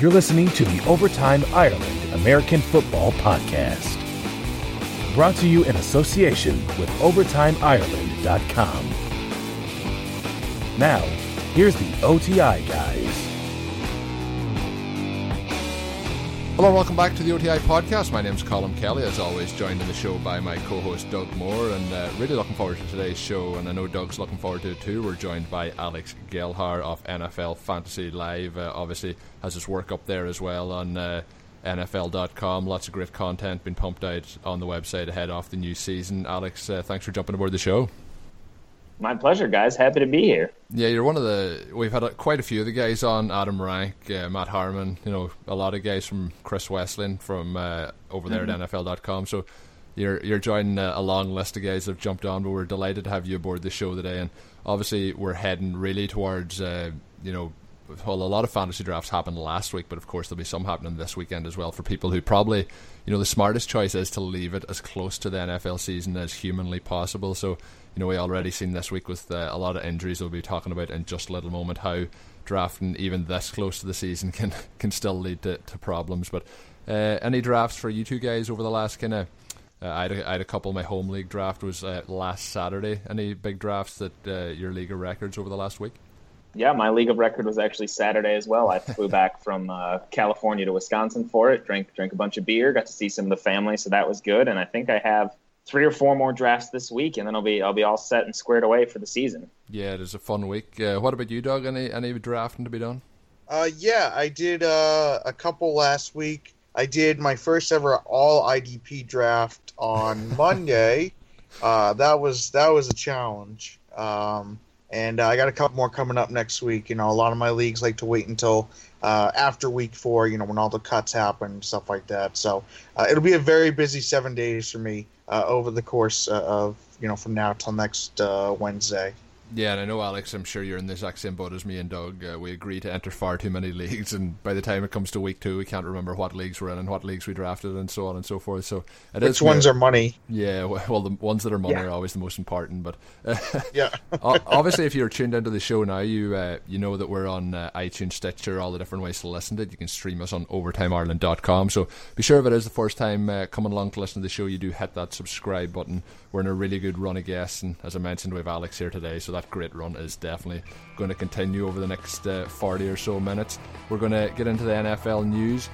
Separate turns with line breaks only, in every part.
You're listening to the Overtime Ireland American Football Podcast. Brought to you in association with OvertimeIreland.com. Now, here's the OTI guys.
Hello, welcome back to the OTI podcast. My name is Colin Kelly, as always, joined in the show by my co host Doug Moore, and uh, really looking forward to today's show. And I know Doug's looking forward to it too. We're joined by Alex Gelhar of NFL Fantasy Live. Uh, obviously, has his work up there as well on uh, NFL.com. Lots of great content being pumped out on the website ahead of the new season. Alex, uh, thanks for jumping aboard the show.
My pleasure, guys. Happy to be here.
Yeah, you're one of the. We've had a, quite a few of the guys on. Adam Rank, uh, Matt Harmon. You know, a lot of guys from Chris Wesseling from uh, over there mm-hmm. at NFL.com. So you're you're joining a, a, long list of guys that have jumped on. But we're delighted to have you aboard the show today. And obviously, we're heading really towards uh, you know well, a lot of fantasy drafts happened last week, but of course there'll be some happening this weekend as well for people who probably, you know, the smartest choice is to leave it as close to the NFL season as humanly possible. So you know, we already seen this week with uh, a lot of injuries we'll be talking about in just a little moment how drafting even this close to the season can can still lead to, to problems. But uh, any drafts for you two guys over the last kind of uh, I, had a, I had a couple. My home league draft was uh, last Saturday. Any big drafts that uh, your league of records over the last week?
Yeah, my league of record was actually Saturday as well. I flew back from uh, California to Wisconsin for it. Drank drank a bunch of beer. Got to see some of the family, so that was good. And I think I have three or four more drafts this week, and then I'll be I'll be all set and squared away for the season.
Yeah, it is a fun week. Uh, what about you, Doug? Any any drafting to be done?
Uh, yeah, I did uh, a couple last week. I did my first ever all IDP draft on Monday. Uh, that was that was a challenge. Um, and uh, I got a couple more coming up next week. You know, a lot of my leagues like to wait until uh, after week four, you know, when all the cuts happen, stuff like that. So uh, it'll be a very busy seven days for me uh, over the course uh, of you know from now till next uh, Wednesday.
Yeah, and I know Alex. I'm sure you're in the exact same boat as me and Doug. Uh, we agree to enter far too many leagues, and by the time it comes to week two, we can't remember what leagues we're in and what leagues we drafted, and so on and so forth. So,
which ones are money?
Yeah, well, the ones that are money yeah. are always the most important. But
uh, yeah,
obviously, if you're tuned into the show now, you uh, you know that we're on uh, iTunes, Stitcher, all the different ways to listen to it. You can stream us on OvertimeIreland.com. So be sure if it is the first time uh, coming along to listen to the show, you do hit that subscribe button. We're in a really good run of guests, and as I mentioned, we have Alex here today, so that great run is definitely going to continue over the next uh, 40 or so minutes. We're going to get into the NFL news.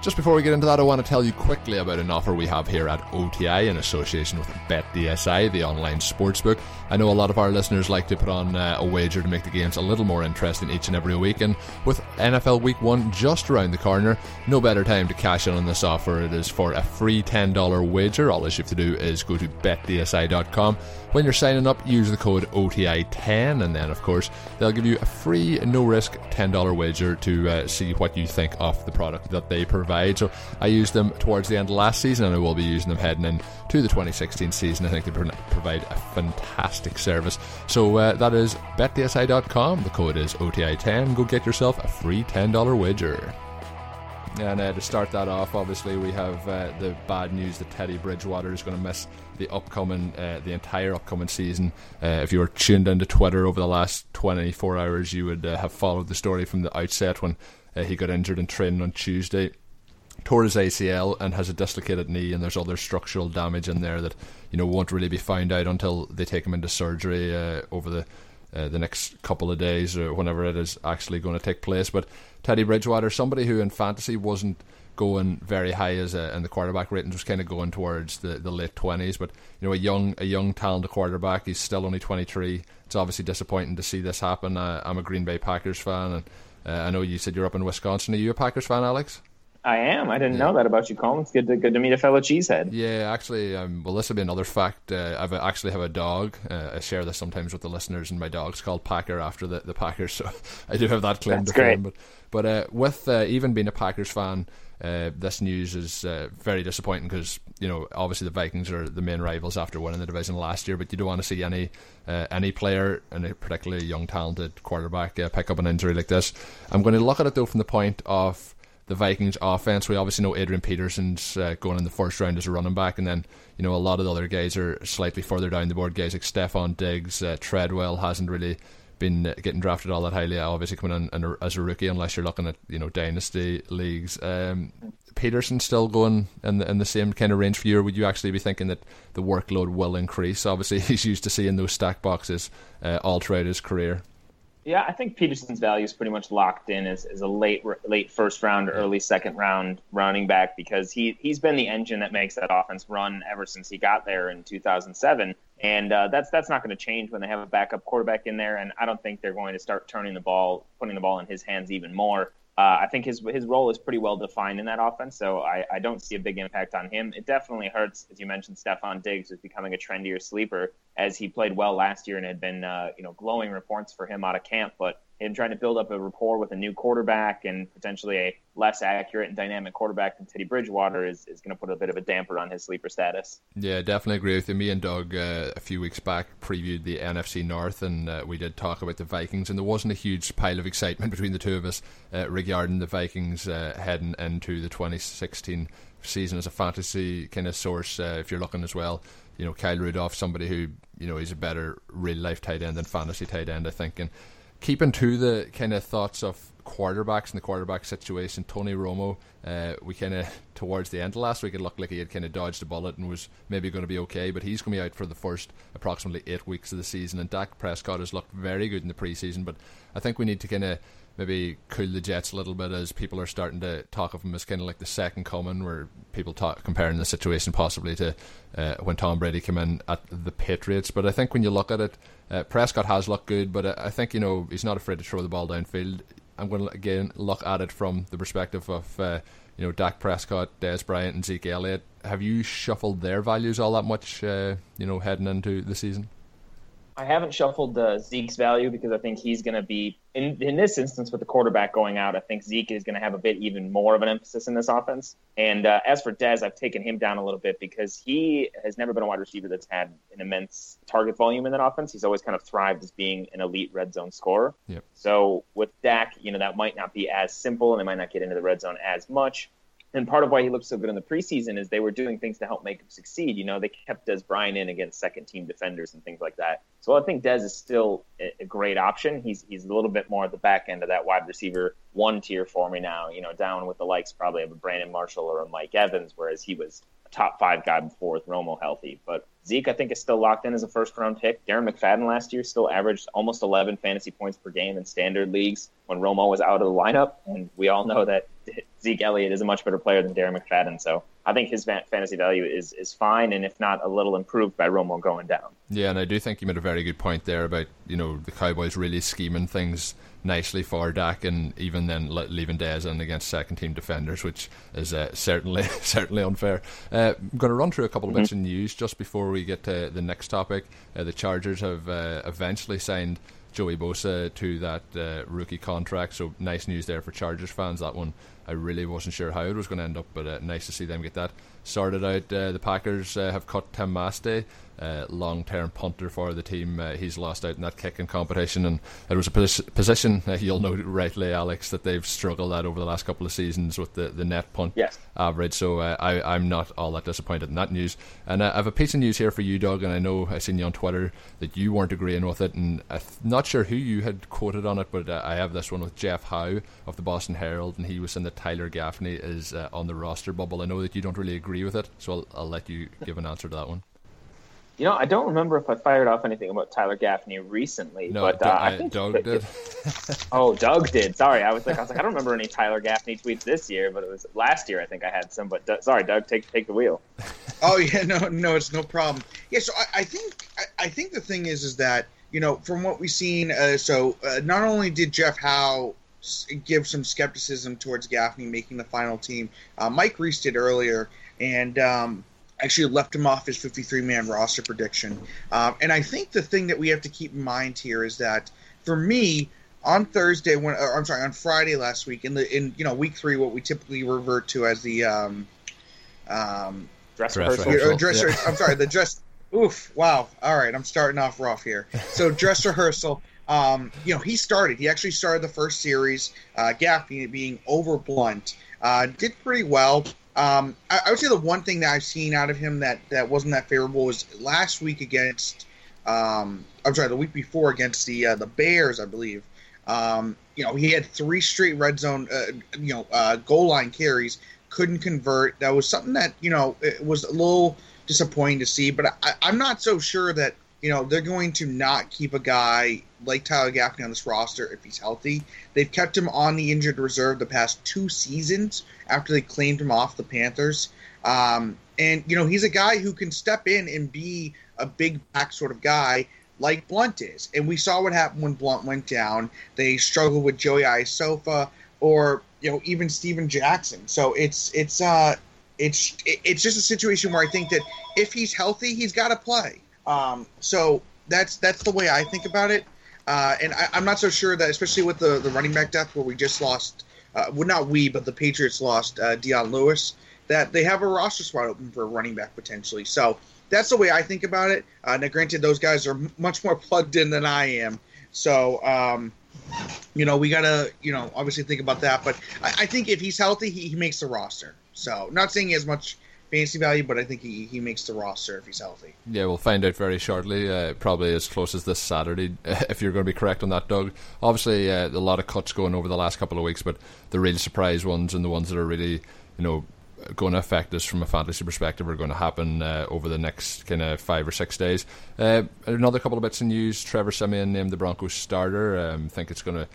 Just before we get into that, I want to tell you quickly about an offer we have here at OTI in association with BetDSI, the online sportsbook. I know a lot of our listeners like to put on uh, a wager to make the games a little more interesting each and every week, and with NFL Week 1 just around the corner, no better time to cash in on this offer. It is for a free $10 wager. All you have to do is go to betdsi.com. When you're signing up, use the code OTI10, and then, of course, they'll give you a free, no risk $10 wager to uh, see what you think of the product that they provide provide. So I used them towards the end of last season, and I will be using them heading in to the 2016 season. I think they provide a fantastic service. So uh, that is betdsi.com. The code is OTI10. Go get yourself a free $10 wager. And uh, to start that off, obviously we have uh, the bad news that Teddy Bridgewater is going to miss the upcoming, uh, the entire upcoming season. Uh, if you were tuned into Twitter over the last 24 hours, you would uh, have followed the story from the outset when uh, he got injured in training on Tuesday tore his ACL and has a dislocated knee, and there's other structural damage in there that you know won't really be found out until they take him into surgery uh, over the uh, the next couple of days or whenever it is actually going to take place. But Teddy Bridgewater, somebody who in fantasy wasn't going very high as a, and the quarterback ratings was kind of going towards the, the late twenties. But you know, a young a young talented quarterback. He's still only twenty three. It's obviously disappointing to see this happen. Uh, I'm a Green Bay Packers fan, and uh, I know you said you're up in Wisconsin. Are you a Packers fan, Alex?
I am. I didn't yeah. know that about you, Colin. It's good to good to meet a fellow cheesehead.
Yeah, actually, um, well, this will be another fact. Uh, I actually have a dog. Uh, I share this sometimes with the listeners, and my dog's called Packer after the, the Packers. So I do have that claim
That's
to
great.
fame. But but uh, with uh, even being a Packers fan, uh, this news is uh, very disappointing because you know obviously the Vikings are the main rivals after winning the division last year, but you don't want to see any any player and a particularly young talented quarterback pick up an injury like this. I'm going to look at it though from the point of the Vikings offense. We obviously know Adrian Peterson's uh, going in the first round as a running back, and then you know a lot of the other guys are slightly further down the board. Guys like Stefon Diggs, uh, Treadwell hasn't really been getting drafted all that highly. Obviously, coming in, as a rookie, unless you're looking at you know dynasty leagues. Um, Peterson still going in the, in the same kind of range for you, would you actually be thinking that the workload will increase? Obviously, he's used to seeing those stack boxes uh, all throughout his career.
Yeah, I think Peterson's value is pretty much locked in as, as a late late first round, early second round running back because he he's been the engine that makes that offense run ever since he got there in 2007, and uh, that's that's not going to change when they have a backup quarterback in there. And I don't think they're going to start turning the ball, putting the ball in his hands even more. Uh, I think his his role is pretty well defined in that offense, so I, I don't see a big impact on him. It definitely hurts, as you mentioned, Stefon Diggs is becoming a trendier sleeper as he played well last year and had been uh, you know glowing reports for him out of camp, but him trying to build up a rapport with a new quarterback and potentially a less accurate and dynamic quarterback than Teddy Bridgewater is, is going to put a bit of a damper on his sleeper status.
Yeah, definitely agree with you. Me and Doug uh, a few weeks back previewed the NFC North, and uh, we did talk about the Vikings, and there wasn't a huge pile of excitement between the two of us uh, regarding the Vikings uh, heading into the 2016 season as a fantasy kind of source. Uh, if you're looking as well, you know Kyle Rudolph, somebody who you know he's a better real life tight end than fantasy tight end, I think, and keeping to the kind of thoughts of quarterbacks and the quarterback situation, Tony Romo, uh, we kind of towards the end of last week, it looked like he had kind of dodged a bullet and was maybe going to be okay, but he's going to be out for the first approximately eight weeks of the season. And Dak Prescott has looked very good in the preseason, but I think we need to kind of maybe cool the jets a little bit as people are starting to talk of him as kind of like the second coming, where people talk comparing the situation possibly to uh, when Tom Brady came in at the Patriots. But I think when you look at it, uh, Prescott has looked good, but I think you know he's not afraid to throw the ball downfield. I'm going to again look at it from the perspective of uh, you know Dak Prescott, Dez Bryant, and Zeke Elliott. Have you shuffled their values all that much? Uh, you know, heading into the season.
I haven't shuffled uh, Zeke's value because I think he's going to be in in this instance with the quarterback going out. I think Zeke is going to have a bit even more of an emphasis in this offense. And uh, as for Dez, I've taken him down a little bit because he has never been a wide receiver that's had an immense target volume in that offense. He's always kind of thrived as being an elite red zone scorer.
Yep.
So with Dak, you know that might not be as simple, and they might not get into the red zone as much. And part of why he looked so good in the preseason is they were doing things to help make him succeed. You know, they kept Dez Bryant in against second team defenders and things like that. So I think Dez is still a great option. He's he's a little bit more at the back end of that wide receiver one tier for me now. You know, down with the likes probably of a Brandon Marshall or a Mike Evans, whereas he was a top five guy before with Romo healthy. But Zeke, I think, is still locked in as a first round pick. Darren McFadden last year still averaged almost 11 fantasy points per game in standard leagues when Romo was out of the lineup. And we all know that Zeke Elliott is a much better player than Darren McFadden. So I think his fantasy value is, is fine, and if not, a little improved by Romo going down.
Yeah, and I do think you made a very good point there about you know the Cowboys really scheming things nicely for Dak, and even then leaving Dez in against second team defenders, which is uh, certainly certainly unfair. Uh, I'm going to run through a couple of mm-hmm. bits of news just before we get to the next topic. Uh, the Chargers have uh, eventually signed Joey Bosa to that uh, rookie contract, so nice news there for Chargers fans. That one I really wasn't sure how it was going to end up, but uh, nice to see them get that sorted out. Uh, the Packers uh, have cut Tim Masthay, uh, long term punter for the team. Uh, he's lost out in that kicking competition, and it was a pos- position, uh, you'll know rightly, Alex, that they've struggled at over the last couple of seasons with the, the net punt
yes.
average. So uh, I, I'm not all that disappointed in that news. And uh, I have a piece of news here for you, Doug, and I know I seen you on Twitter that you weren't agreeing with it, and I'm not sure who you had quoted on it, but uh, I have this one with Jeff Howe of the Boston Herald, and he was saying that Tyler Gaffney is on the roster bubble. I know that you don't really agree with it, so I'll, I'll let you give an answer to that one.
You know, I don't remember if I fired off anything about Tyler Gaffney recently,
no,
but
uh, I, I think Doug did.
oh, Doug did. Sorry, I was like, I was like, I don't remember any Tyler Gaffney tweets this year, but it was last year. I think I had some. But uh, sorry, Doug, take take the wheel.
oh yeah, no, no, it's no problem. Yeah, so I, I think I, I, think the thing is, is that you know, from what we've seen, uh, so uh, not only did Jeff Howe give some skepticism towards Gaffney making the final team, uh, Mike Reiss did earlier, and um, actually left him off his 53 man roster prediction. Um, and I think the thing that we have to keep in mind here is that for me, on Thursday, when or, I'm sorry, on Friday last week, in the in you know week three, what we typically revert to as the um, um,
dress rehearsal.
dress, yeah. I'm sorry, the dress. Oof! Wow. All right, I'm starting off rough here. So dress rehearsal. Um, you know, he started. He actually started the first series. Uh, Gaffney being over Blount, uh, did pretty well. Um, I, I, would say the one thing that I've seen out of him that, that wasn't that favorable was last week against Um, I'm sorry, the week before against the uh, the Bears, I believe. Um, you know, he had three straight red zone, uh, you know, uh, goal line carries, couldn't convert. That was something that you know it was a little disappointing to see. But I, I'm not so sure that you know they're going to not keep a guy like Tyler Gaffney on this roster if he's healthy. They've kept him on the injured reserve the past two seasons after they claimed him off the Panthers. Um, and you know he's a guy who can step in and be a big back sort of guy like Blount is. And we saw what happened when Blount went down. They struggled with Joey Iosefa or you know even Steven Jackson. So it's it's uh it's it's just a situation where I think that if he's healthy, he's got to play. Um, so that's that's the way I think about it. Uh, and I, am not so sure that, especially with the, the running back depth, where we just lost, uh, well, not we, but the Patriots lost uh, Dion Lewis, that they have a roster spot open for a running back potentially. So that's the way I think about it. Uh, now, granted, those guys are m- much more plugged in than I am, so um, you know we gotta you know obviously think about that. But I, I think if he's healthy, he, he, makes the roster. So not saying he has much fantasy value, but I think he, he makes the roster if he's healthy.
Yeah, we'll find out very shortly. Uh, probably as close as this Saturday, if you're going to be correct on that, Doug. Obviously, uh, a lot of cuts going over the last couple of weeks, but the real surprise ones and the ones that are really you know going to affect us from a fantasy perspective are going to happen uh, over the next kind of five or six days. Uh, another couple of bits of news: Trevor Siemian named the Broncos starter. Um, I think it's going to.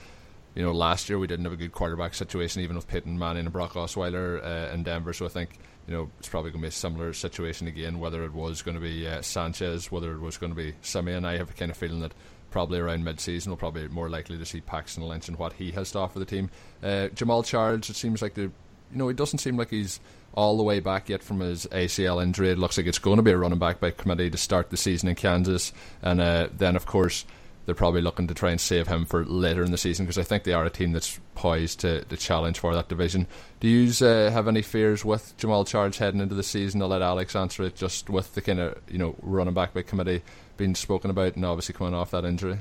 You know, last year we didn't have a good quarterback situation, even with Peyton Manning and Brock Osweiler uh, in Denver. So I think you know it's probably going to be a similar situation again. Whether it was going to be uh, Sanchez, whether it was going to be Siemian, I have a kind of feeling that probably around mid-season we'll probably more likely to see Paxton Lynch and what he has to offer the team. Uh, Jamaal Charles, it seems like the you know, it doesn't seem like he's all the way back yet from his ACL injury. It looks like it's going to be a running back by committee to start the season in Kansas, and uh, then of course they're probably looking to try and save him for later in the season because I think they are a team that's poised to, to challenge for that division. Do you uh, have any fears with Jamaal Charles heading into the season? I'll let Alex answer it. Just with the kind of you know running back by committee being spoken about, and obviously coming off that injury.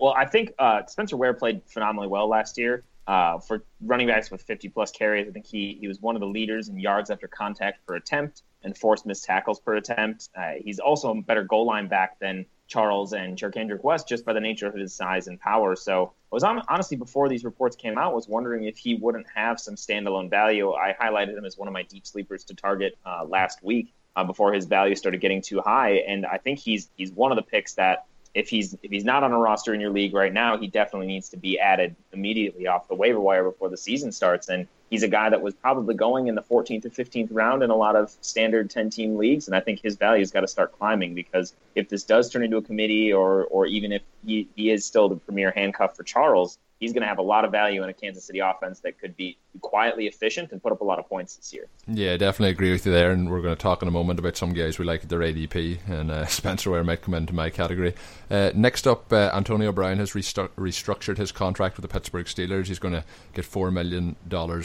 Well, I think uh, Spencer Ware played phenomenally well last year. Uh, for running backs with 50 plus carries, I think he, he was one of the leaders in yards after contact per attempt and forced missed tackles per attempt. Uh, he's also a better goal line back than Charles and Charcandrick West just by the nature of his size and power. So I was on, honestly before these reports came out was wondering if he wouldn't have some standalone value. I highlighted him as one of my deep sleepers to target uh, last week uh, before his value started getting too high, and I think he's he's one of the picks that if he's if he's not on a roster in your league right now, he definitely needs to be added immediately off the waiver wire before the season starts. And he's a guy that was probably going in the 14th or 15th round in a lot of standard 10 team leagues. And I think his value's got to start climbing because if this does turn into a committee, or or even if he, he is still the premier handcuff for Charles, he's going to have a lot of value in a Kansas City offense that could be quietly efficient and put up a lot of points this year.
Yeah, definitely agree with you there. And we're going to talk in a moment about some guys we like at their ADP, and uh, Spencer Ware might come into my category. Uh, next up, uh, Antonio Brown has restru- restructured his contract with the Pittsburgh Steelers. He's going to get $4 million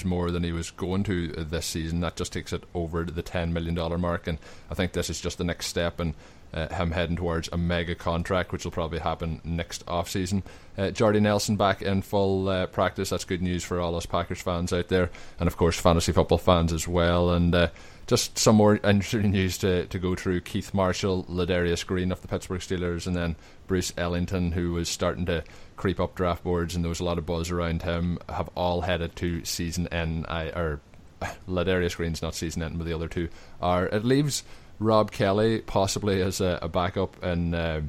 more than he was going to this season. That just takes it over the $10 million mark. And I think this is just the next step. And uh, him heading towards a mega contract, which will probably happen next offseason. Uh, Jordy Nelson back in full uh, practice. That's good news for all us Packers fans out there, and of course fantasy football fans as well. And uh, just some more interesting news to, to go through. Keith Marshall, Ladarius Green of the Pittsburgh Steelers, and then Bruce Ellington, who was starting to creep up draft boards, and there was a lot of buzz around him, have all headed to season end. I, or Ladarius Green's not season end, but the other two are. It leaves Rob Kelley possibly as a, a backup in uh,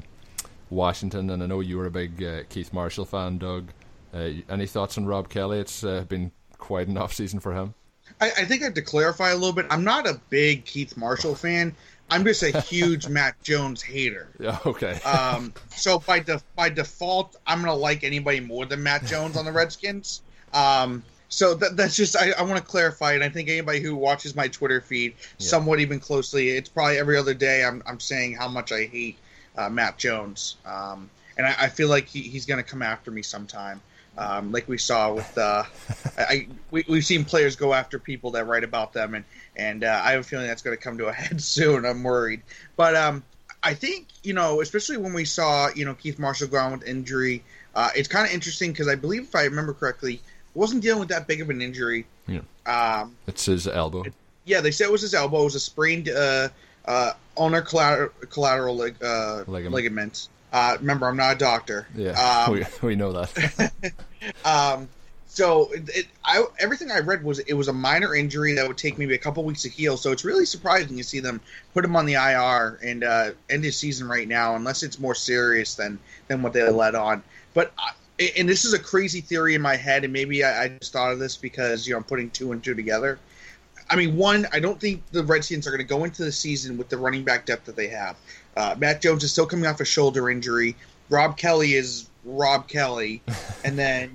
Washington. And I know you were a big uh, Keith Marshall fan, Doug. Uh, any thoughts on Rob Kelley? It's uh, been quite an off season for him.
I, I, think I have to clarify a little bit. I'm not a big Keith Marshall fan. I'm just a huge Matt Jones hater.
Yeah, okay.
um, so by de- by default, I'm gonna like anybody more than Matt Jones on the Redskins. Um, so that, that's just I, I want to clarify and I think anybody who watches my Twitter feed yeah. somewhat even closely, it's probably every other day I'm I'm saying how much I hate uh, Matt Jones, um, and I, I, feel like he, he's going to come after me sometime, um, like we saw with uh, I we, we've seen players go after people that write about them, and and uh, I have a feeling that's going to come to a head soon. I'm worried, but um, I think you know, especially when we saw you know Keith Marshall go on with injury, uh, it's kind of interesting because I believe if I remember correctly wasn't dealing with that big of an injury.
Yeah.
Um,
it's his elbow. It,
yeah, they said it was his elbow. It was a sprained uh, uh, ulnar collateral, collateral lig, uh,
Ligament.
ligaments. Uh, remember, I'm not a doctor.
Yeah,
Um,
we, we know that.
Um, so it, it, I, everything I read was it was a minor injury that would take maybe a couple weeks to heal. So it's really surprising to see them put him on the IR and uh, end his season right now, unless it's more serious than than what they let on. But I, and this is a crazy theory in my head, and maybe I, I just thought of this because you know I'm putting two and two together. I mean, one, I don't think the Redskins are going to go into the season with the running back depth that they have. Uh, Matt Jones is still coming off a shoulder injury. Rob Kelley is Rob Kelley, and then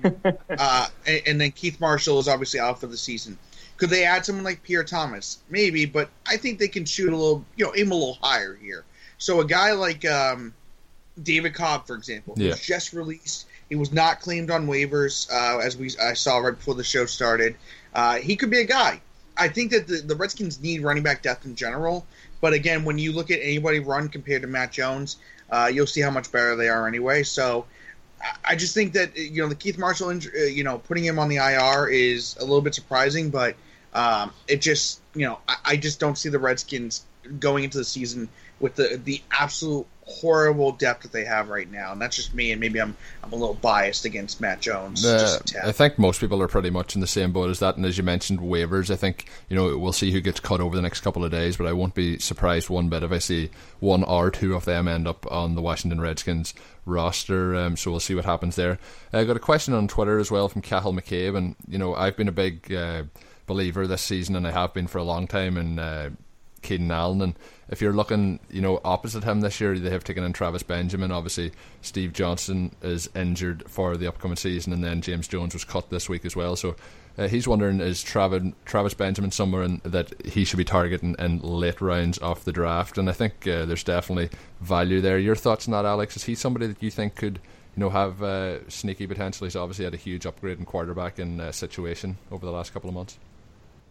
uh, and, and then Keith Marshall is obviously out for the season. Could they add someone like Pierre Thomas? Maybe, but I think they can shoot a little, you know, aim a little higher here. So a guy like um, David Cobb, for example,
Yeah.
just released. He was not claimed on waivers, uh, as we I saw right before the show started. Uh, he could be a guy. I think that the, the Redskins need running back depth in general. But again, when you look at anybody run compared to Matt Jones, uh, you'll see how much better they are anyway. So I- just think that you know the Keith Marshall, inj- uh, you know, putting him on the IR is a little bit surprising, but um, it just you know I, I just don't see the Redskins going into the season with the the absolute horrible depth that they have right now, and that's just me. And maybe I'm I'm a little biased against Matt Jones.
Uh. I think most people are pretty much in the same boat as that. And as you mentioned, waivers. I think you know we'll see who gets cut over the next couple of days, but I won't be surprised one bit if I see one or two of them end up on the Washington Redskins roster. Um, so we'll see what happens there. I got a question on Twitter as well from Cahill McCabe, and you know I've been a big uh, believer this season, and I have been for a long time And uh, Keenan Allen. And if you're looking, you know, opposite him this year, they have taken in Travis Benjamin. Obviously, Steve Johnson is injured for the upcoming season, and then James Jones was cut this week as well. So uh, he's wondering is Travis, Travis Benjamin somewhere in, that he should be targeting in late rounds of the draft? And I think uh, there's definitely value there. Your thoughts on that, Alex? Is he somebody that you think could? You know, have uh, sneaky potential. He's obviously had a huge upgrade in quarterback in uh, situation over the last couple of months.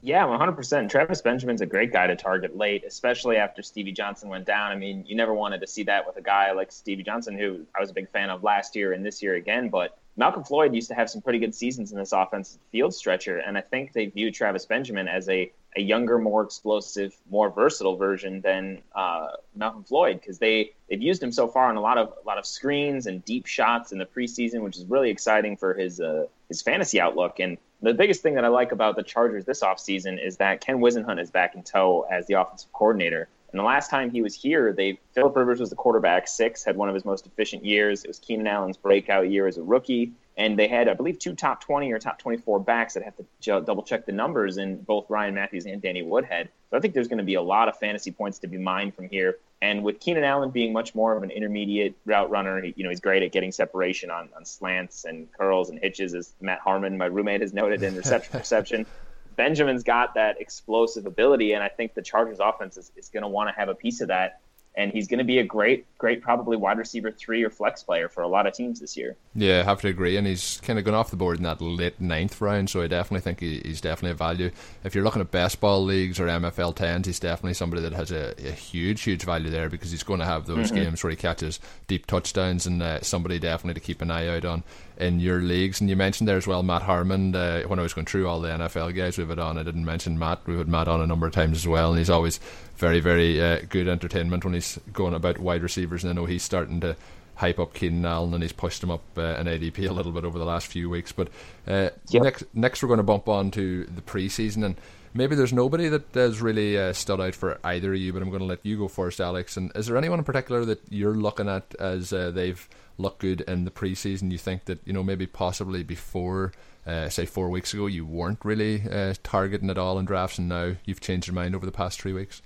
Yeah, 100%. Travis Benjamin's a great guy to target late, especially after Stevie Johnson went down. I mean, you never wanted to see that with a guy like Stevie Johnson, who I was a big fan of last year and this year again. But Malcom Floyd used to have some pretty good seasons in this offense field stretcher, and I think they view Travis Benjamin as a, a younger, more explosive, more versatile version than uh, Malcom Floyd because they they've used him so far on a lot of a lot of screens and deep shots in the preseason, which is really exciting for his uh, his fantasy outlook. And the biggest thing that I like about the Chargers this offseason is that Ken Whisenhunt is back in tow as the offensive coordinator. And the last time he was here, they Philip Rivers was the quarterback. Six had one of his most efficient years. It was Keenan Allen's breakout year as a rookie, and they had, I believe, two top twenty or top twenty-four backs that have to ju- double check the numbers in both Ryan Mathews and Danny Woodhead. So I think there's going to be a lot of fantasy points to be mined from here. And with Keenan Allen being much more of an intermediate route runner, he, you know, he's great at getting separation on, on slants and curls and hitches, as Matt Harmon, my roommate, has noted in reception perception. Benjamin's got that explosive ability, and I think the Chargers offense is, is going to want to have a piece of that. And he's going to be a great, great, probably wide receiver three or flex player for a lot of teams this year.
Yeah, I have to agree. And he's kind of gone off the board in that late ninth round, so I definitely think he, he's definitely a value. If you're looking at best ball leagues or MFL 10s, he's definitely somebody that has a, a huge, huge value there because he's going to have those
Mm-hmm.
games where he catches deep touchdowns and uh, somebody definitely to keep an eye out on in your leagues. And you mentioned there as well Matt Harmon. Uh, when I was going through all the NFL guys we've had on, I didn't mention Matt. We've had Matt on a number of times as well, and he's always very, very uh, good entertainment when he's going about wide receivers. And I know he's starting to hype up Keenan Allen and he's pushed him up uh, in ADP a little bit over the last few weeks. But uh,
Yep.
next, next we're going to bump on to the preseason and. Maybe there's nobody that has really uh, stood out for either of you, but I'm going to let you go first, Alex. And is there anyone in particular that you're looking at as uh, they've looked good in the preseason? You think that you know maybe possibly before, uh, say four weeks ago, you weren't really uh, targeting at all in drafts, and now you've changed your mind over the past three weeks.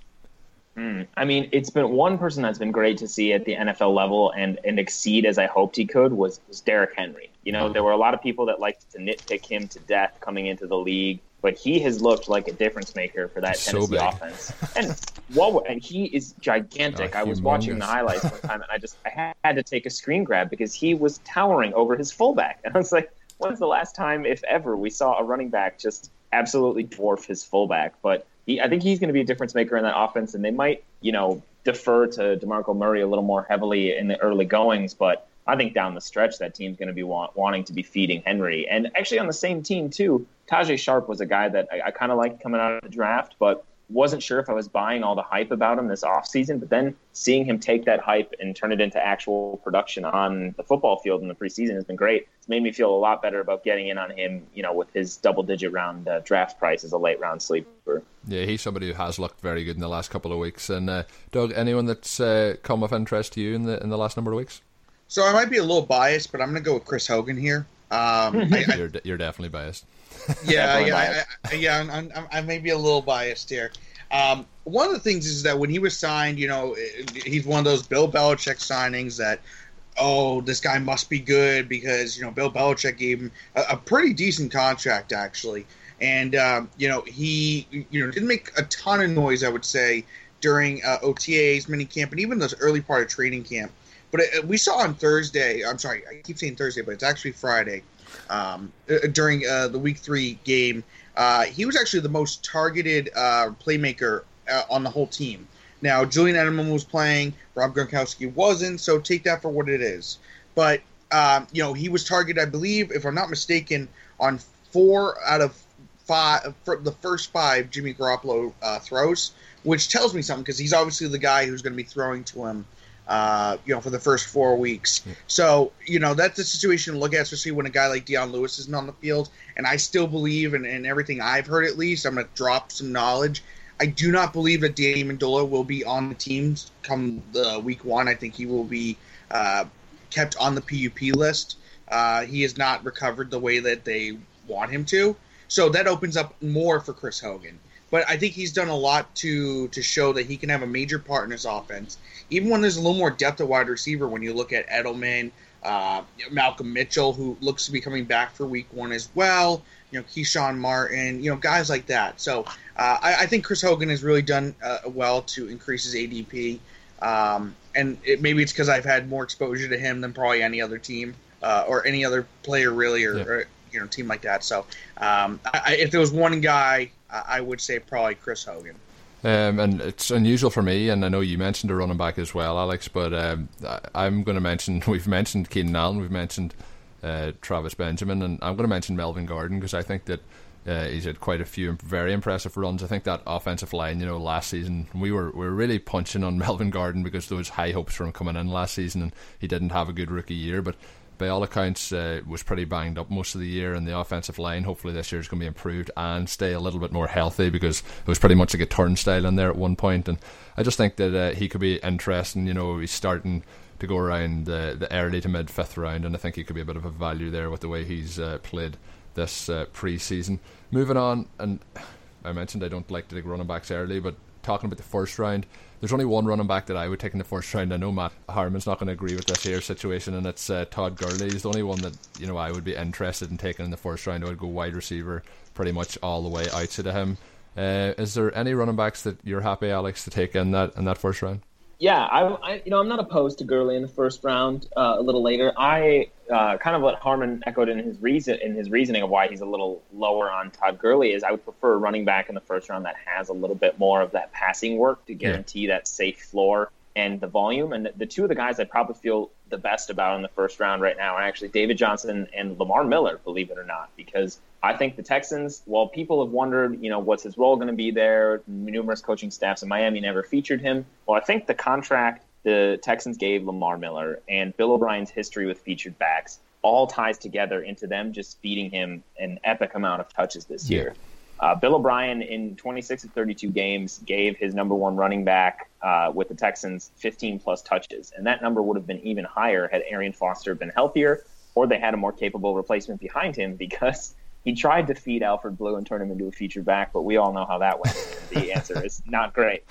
I mean, it's been one person that's been great to see at the NFL level and, and exceed as I hoped he could was, was Derrick Henry. You know, there were a lot of people that liked to nitpick him to death coming into the league, but he has looked like a difference maker for that
so
Tennessee
big.
offense. And what and he is gigantic.
Oh,
I was watching the highlights one time and I just I had to take a screen grab because he was towering over his fullback. And I was like, when's the last time, if ever, we saw a running back just absolutely dwarf his fullback? But he, I think he's going to be a difference maker in that offense, and they might, you know, defer to Demarco Murray a little more heavily in the early goings. But I think down the stretch, that team's going to be want, wanting to be feeding Henry. And actually, on the same team too, Tajaé Sharpe was a guy that I, I kind of liked coming out of the draft, but wasn't sure if I was buying all the hype about him this offseason, but then seeing him take that hype and turn it into actual production on the football field in the preseason has been great. It's made me feel a lot better about getting in on him, you know, with his double digit round uh, draft price as a late round sleeper.
Yeah, he's somebody who has looked very good in the last couple of weeks. And uh, Doug, anyone that's uh, come of interest to you in the in the last number of weeks?
So I might be a little biased, but I'm going to go with Chris Hogan here. Um, I,
I, you're, you're definitely biased.
Yeah, yeah, I, I, yeah. I'm, I'm, I may be a little biased here. Um, one of the things is that when he was signed, you know, he's one of those Bill Belichick signings that, oh, this guy must be good because you know Bill Belichick gave him a, a pretty decent contract actually, and um, you know he you know didn't make a ton of noise, I would say, during uh, OTAs, minicamp, and even the early part of training camp. But it, uh, we saw on Thursday. I'm sorry, I keep saying Thursday, but it's actually Friday. Um, uh, during uh, the Week Three game, uh, he was actually the most targeted uh, playmaker uh, on the whole team. Now, Julian Edelman was playing, Rob Gronkowski wasn't, so take that for what it is. But um, you know, he was targeted, I believe, if I'm not mistaken, on four out of five the first five Jimmy Garoppolo throws, which tells me something because he's obviously the guy who's going to be throwing to him uh, you know, for the first four weeks. Yeah. So, you know, that's a situation to look at, especially when a guy like Dion Lewis isn't on the field. And I still believe, and, and everything I've heard at least, I'm going to drop some knowledge. I do not believe that Danny Amendola will be on the team come the week one. I think he will be uh, kept on the PUP list. Uh, he has not recovered the way that they want him to. So that opens up more for Chris Hogan. But I think he's done a lot to to show that he can have a major part in his offense even when there's a little more depth at wide receiver, when you look at Edelman, uh, Malcolm Mitchell, who looks to be coming back for Week One as well. You know, Keshawn Martin, you know, guys like that. So uh, I, I, think Chris Hogan has really done uh, well to increase his ADP, um, and it, maybe it's because I've had more exposure to him than probably any other team uh, or any other player really, or, yeah. or, you know, team like that. So um, I, if there was one guy, I would say probably Chris Hogan.
Um, and it's unusual for me, and I know you mentioned a running back as well, Alex. But um, I'm going to mention we've mentioned Keenan Allen, we've mentioned uh, Travis Benjamin, and I'm going to mention Melvin Gordon because I think that uh, he's had quite a few very impressive runs. I think that offensive line, you know, last season we were we were really punching on Melvin Gordon because there was high hopes for him coming in last season, and he didn't have a good rookie year, but by all accounts, uh, was pretty banged up most of the year, and the offensive line hopefully this year is going to be improved and stay a little bit more healthy because it was pretty much like a turnstile in there at one point. point, and I just think that uh, he could be interesting. You know, he's starting to go around the, the early to mid fifth round, and I think he could be a bit of a value there with the way he's uh, played this uh, pre-season. Moving on, and I mentioned I don't like to take running backs early, but talking about the first round, there's only one running back that I would take in the first round. I know Matt Harmon's not going to agree with this here situation, and it's uh, Todd Gurley. He's the only one that you know I would be interested in taking in the first round. I would go wide receiver pretty much all the way outside of him. Uh, is there any running backs that you're happy, Alex, to take in that in that first round?
Yeah, I, I, you know I'm not opposed to Gurley in the first round. Uh, a little later, I uh, kind of what Harmon echoed in his reason in his reasoning of why he's a little lower on Todd Gurley is I would prefer a running back in the first round that has a little bit more of that passing work to guarantee yeah. that safe floor and the volume. And the, the two of the guys I probably feel the best about in the first round right now are actually David Johnson and Lamar Miller, believe it or not, because I think the Texans, while people have wondered, you know, what's his role going to be there, numerous coaching staffs in Miami never featured him. Well, I think the contract the Texans gave Lamar Miller and Bill O'Brien's history with featured backs all ties together into them just feeding him an epic amount of touches this yeah. year. Uh, Bill O'Brien in 26 of 32 games gave his number one running back uh, with the Texans 15 plus touches, and that number would have been even higher had Arian Foster been healthier, or they had a more capable replacement behind him because he tried to feed Alfred Blue and turn him into a feature back, but we all know how that went. the answer is not great.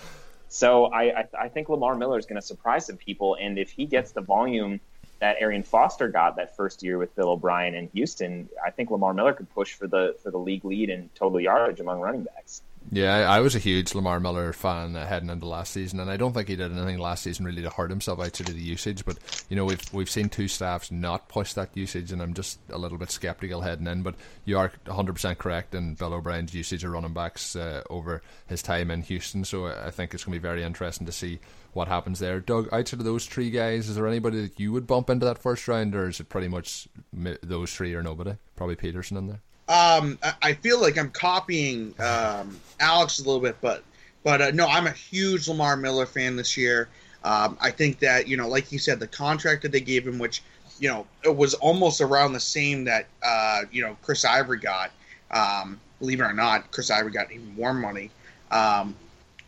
So I, I, I think Lamar Miller is going to surprise some people, and if he gets the volume that Arian Foster got that first year with Bill O'Brien in Houston, I think Lamar Miller could push for the for the league lead in total yardage among running backs.
Yeah, I was a huge Lamar Miller fan heading into last season, and I don't think he did anything last season really to hurt himself outside of the usage. But you know, we've we've seen two staffs not push that usage, and I'm just a little bit skeptical heading in. But you are 100 percent correct in Bill O'Brien's usage of running backs uh, over his time in Houston. So I think it's going to be very interesting to see what happens there. Doug, outside of those three guys, is there anybody that you would bump into that first round, or is it pretty much those three or nobody? Probably Peterson in there.
Um, I feel like I'm copying um, Alex a little bit, but But uh, no, I'm a huge Lamar Miller fan this year. Um, I think that you know, like you said, the contract that they gave him, which you know, it was almost around the same that uh, you know Chris Ivory got. Um, believe it or not, Chris Ivory got even more money. Um,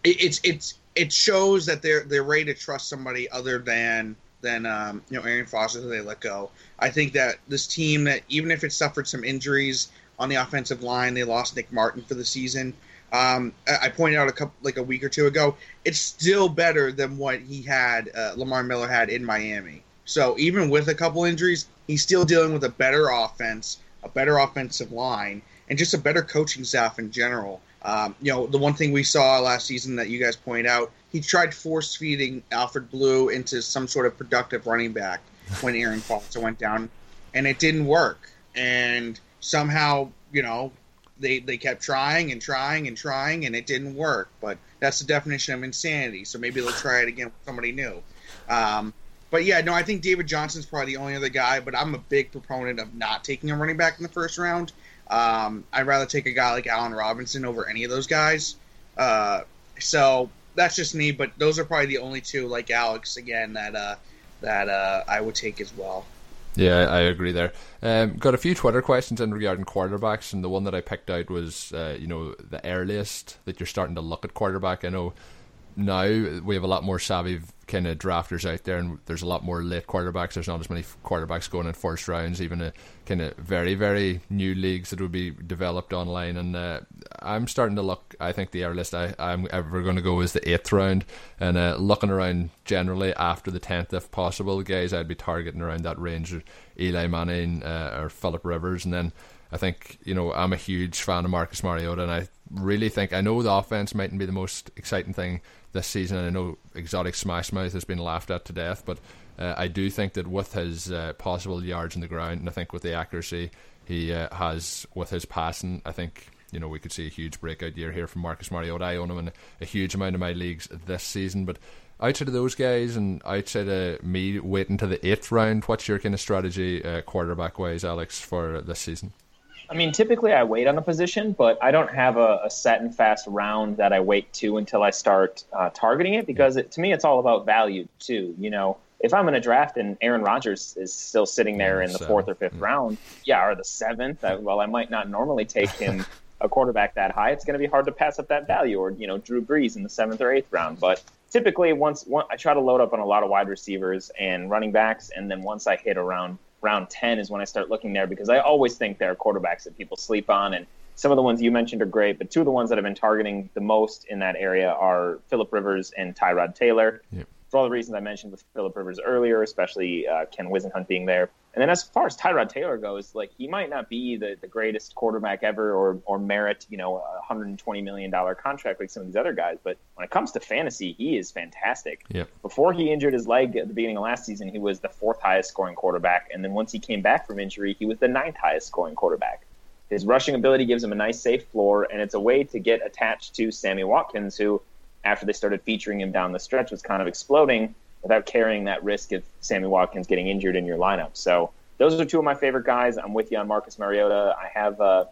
it, it's it's it shows that they're they're ready to trust somebody other than than um, you know Arian Foster who they let go. I think that this team that even if it suffered some injuries on the offensive line, they lost Nick Martin for the season. Um, I pointed out a couple like a week or two ago. It's still better than what he had, uh, Lamar Miller had in Miami. So even with a couple injuries, he's still dealing with a better offense, a better offensive line, and just a better coaching staff in general. Um, you know, the one thing we saw last season that you guys point out, he tried force feeding Alfred Blue into some sort of productive running back when Arian Foster went down, and it didn't work. And somehow, you know, they they kept trying and trying and trying, and it didn't work. But that's the definition of insanity. So maybe they'll try it again with somebody new. Um, but yeah, no, I think David Johnson's probably the only other guy. But I'm a big proponent of not taking a running back in the first round. Um, I'd rather take a guy like Allen Robinson over any of those guys. Uh, so that's just me. But those are probably the only two, like Alex again, that uh, that uh, I would take as well.
Yeah, I agree there. Um, got a few Twitter questions in regarding quarterbacks, and the one that I picked out was, uh, you know, the earliest that you're starting to look at quarterback. I know now we have a lot more savvy kind of drafters out there, and there's a lot more late quarterbacks. There's not as many quarterbacks going in first rounds, even a kind of very very new leagues that would be developed online. And uh, I'm starting to look. I think the earliest I, I'm ever going to go is the eighth round, and uh, looking around generally after the tenth if possible. Guys, I'd be targeting around that range: Eli Manning uh, or Philip Rivers, and then. I think you know I'm a huge fan of Marcus Mariota, and I really think I know the offense mightn't be the most exciting thing this season. I know exotic smash mouth has been laughed at to death, but uh, I do think that with his uh, possible yards in the ground, and I think with the accuracy he uh, has with his passing, I think you know we could see a huge breakout year here from Marcus Mariota. I own him in a huge amount of my leagues this season, but outside of those guys and outside of me waiting to the eighth round, what's your kind of strategy uh, quarterback wise, Alex, for this season?
I mean, typically I wait on a position, but I don't have a, a set and fast round that I wait to until I start uh, targeting it because it, to me it's all about value too. You know, if I'm in a draft and Aaron Rodgers is still sitting there in the fourth or fifth yeah. round, yeah, or the seventh, I, well, I might not normally take him a quarterback that high. It's going to be hard to pass up that value, or you know, Drew Brees in the seventh or eighth round. But typically, once one, I try to load up on a lot of wide receivers and running backs, and then once I hit around round 10 is when I start looking there because I always think there are quarterbacks that people sleep on. And some of the ones you mentioned are great, but two of the ones that I've been targeting the most in that area are Philip Rivers and Tyrod Taylor. Yep for all the reasons I mentioned with Philip Rivers earlier, especially uh, Ken Whisenhunt being there. And then as far as Tyrod Taylor goes, like he might not be the, the greatest quarterback ever or or merit, you know, a hundred and twenty million dollar contract like some of these other guys. But when it comes to fantasy, he is fantastic.
Yep.
Before he injured his leg at the beginning of last season, he was the fourth highest scoring quarterback. And then once he came back from injury, he was the ninth highest scoring quarterback. His rushing ability gives him a nice safe floor, and it's a way to get attached to Sammy Watkins, who after they started featuring him down the stretch was kind of exploding without carrying that risk of Sammy Watkins getting injured in your lineup. So those are two of my favorite guys. I'm with you on Marcus Mariota. I have uh,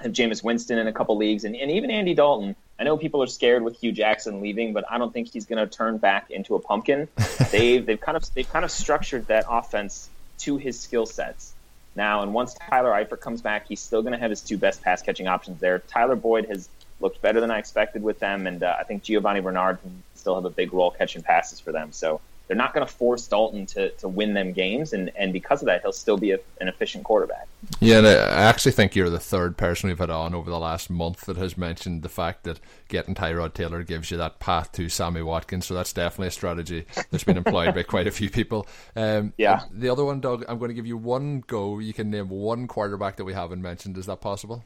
have Jameis Winston in a couple leagues, and, and even Andy Dalton. I know people are scared with Hue Jackson leaving, but I don't think he's going to turn back into a pumpkin. they've they've kind of they've kind of structured that offense to his skill sets now. And once Tyler Eifert comes back, he's still going to have his two best pass catching options there. Tyler Boyd has looked better than I expected with them, and uh, I think Giovani Bernard can still have a big role catching passes for them. So they're not going to force Dalton to, to win them games, and, and because of that, he'll still be a, an efficient quarterback.
Yeah, and I actually think you're the third person we've had on over the last month that has mentioned the fact that getting Tyrod Taylor gives you that path to Sammy Watkins. So that's definitely a strategy that's been employed by quite a few people. Um,
yeah.
The other one, Doug, I'm going to give you one go. You can name one quarterback that we haven't mentioned. Is that possible?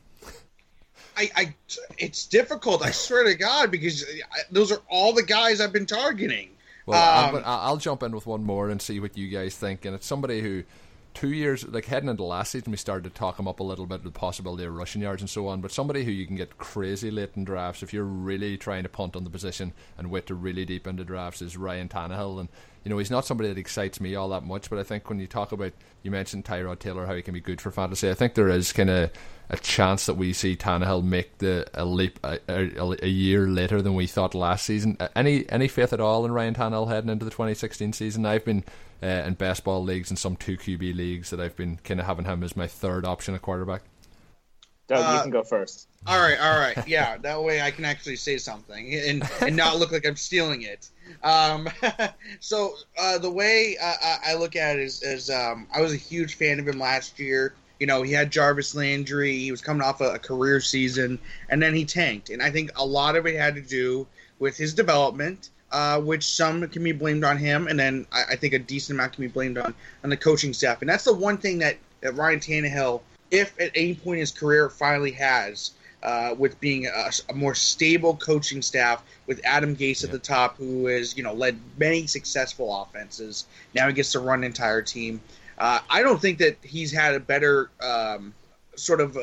I, I, it's difficult. I swear to God, because those are all the guys I've been targeting.
Well, um, I'll, I'll, jump in with one more and see what you guys think. And it's somebody who, two years, like heading into last season, we started to talk him up a little bit with the possibility of rushing yards and so on. But somebody who you can get crazy late in drafts if you're really trying to punt on the position and wait to really deep into drafts is Ryan Tannehill. And you know, he's not somebody that excites me all that much. But I think when you talk about, you mentioned Tyrod Taylor, how he can be good for fantasy. I think there is kind of a chance that we see Tannehill make the a leap a, a, a, year later than we thought last season. Any any faith at all in Ryan Tannehill heading into the 2016 season? I've been uh, in best ball leagues and some two QB leagues that I've been kind of having him as my third option at quarterback.
Doug, uh, you can go first.
All right, all right, yeah. That way I can actually say something and and not look like I'm stealing it. Um, so uh, the way I, I look at it is, is um, I was a huge fan of him last year. You know, he had Jarvis Landry. He was coming off a, a career season, and then he tanked. And I think a lot of it had to do with his development. Uh, which some can be blamed on him, and then I, I, think a decent amount can be blamed on on the coaching staff. And that's the one thing that, that Ryan Tannehill if at any point in his career finally has, uh, with being a, a, more stable coaching staff with Adam Gase at the top, who has you know led many successful offenses. Now he gets to run an entire team. Uh, I don't think that he's had a better um, sort of uh,